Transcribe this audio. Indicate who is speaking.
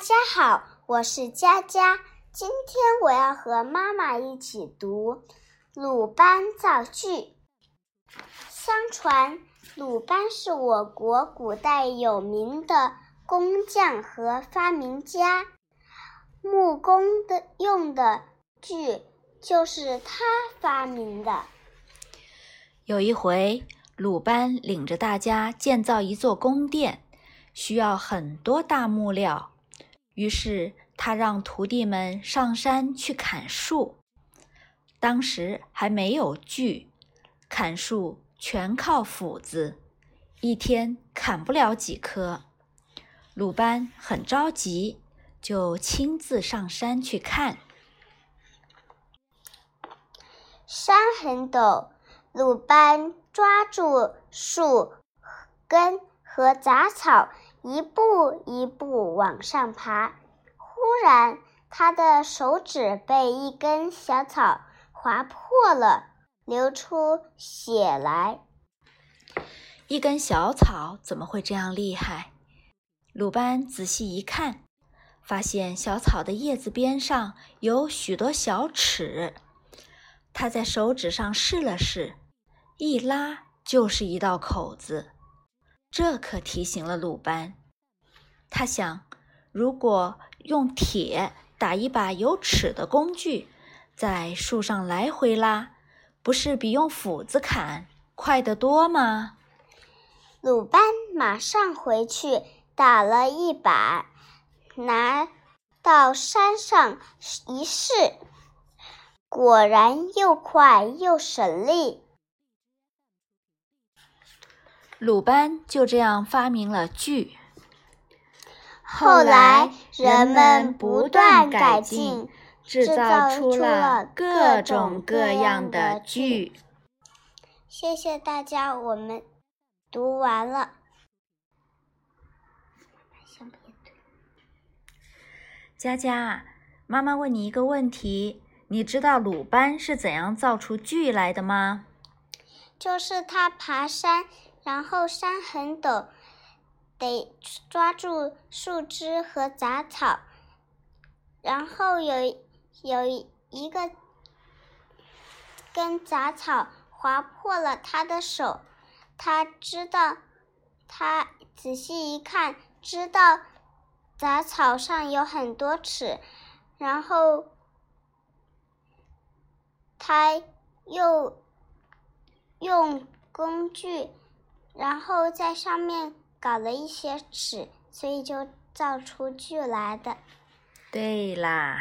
Speaker 1: 大家好，我是佳佳。今天我要和妈妈一起读《鲁班造句》。相传，鲁班是我国古代有名的工匠和发明家，木工的用的锯就是他发明的。
Speaker 2: 有一回，鲁班领着大家建造一座宫殿，需要很多大木料。于是他让徒弟们上山去砍树。当时还没有锯，砍树全靠斧子，一天砍不了几棵。鲁班很着急，就亲自上山去看。
Speaker 1: 山很陡，鲁班抓住树根和杂草。一步一步往上爬，忽然，他的手指被一根小草划破了，流出血来。
Speaker 2: 一根小草怎么会这样厉害？鲁班仔细一看，发现小草的叶子边上有许多小齿。他在手指上试了试，一拉就是一道口子。这可提醒了鲁班。他想，如果用铁打一把有齿的工具，在树上来回拉，不是比用斧子砍快得多吗？
Speaker 1: 鲁班马上回去打了一把，拿到山上一试，果然又快又省力。
Speaker 2: 鲁班就这样发明了锯。
Speaker 1: 后来人们不断改进，制造出了各种各样的锯。谢谢大家，我们读完了。
Speaker 2: 佳佳，妈妈问你一个问题：你知道鲁班是怎样造出锯来的吗？
Speaker 1: 就是他爬山，然后山很陡。得抓住树枝和杂草，然后有有一个根杂草划破了他的手，他知道，他仔细一看，知道杂草上有很多齿，然后他又用工具，然后在上面。搞了一些纸，所以就造出句来的。
Speaker 2: 对啦。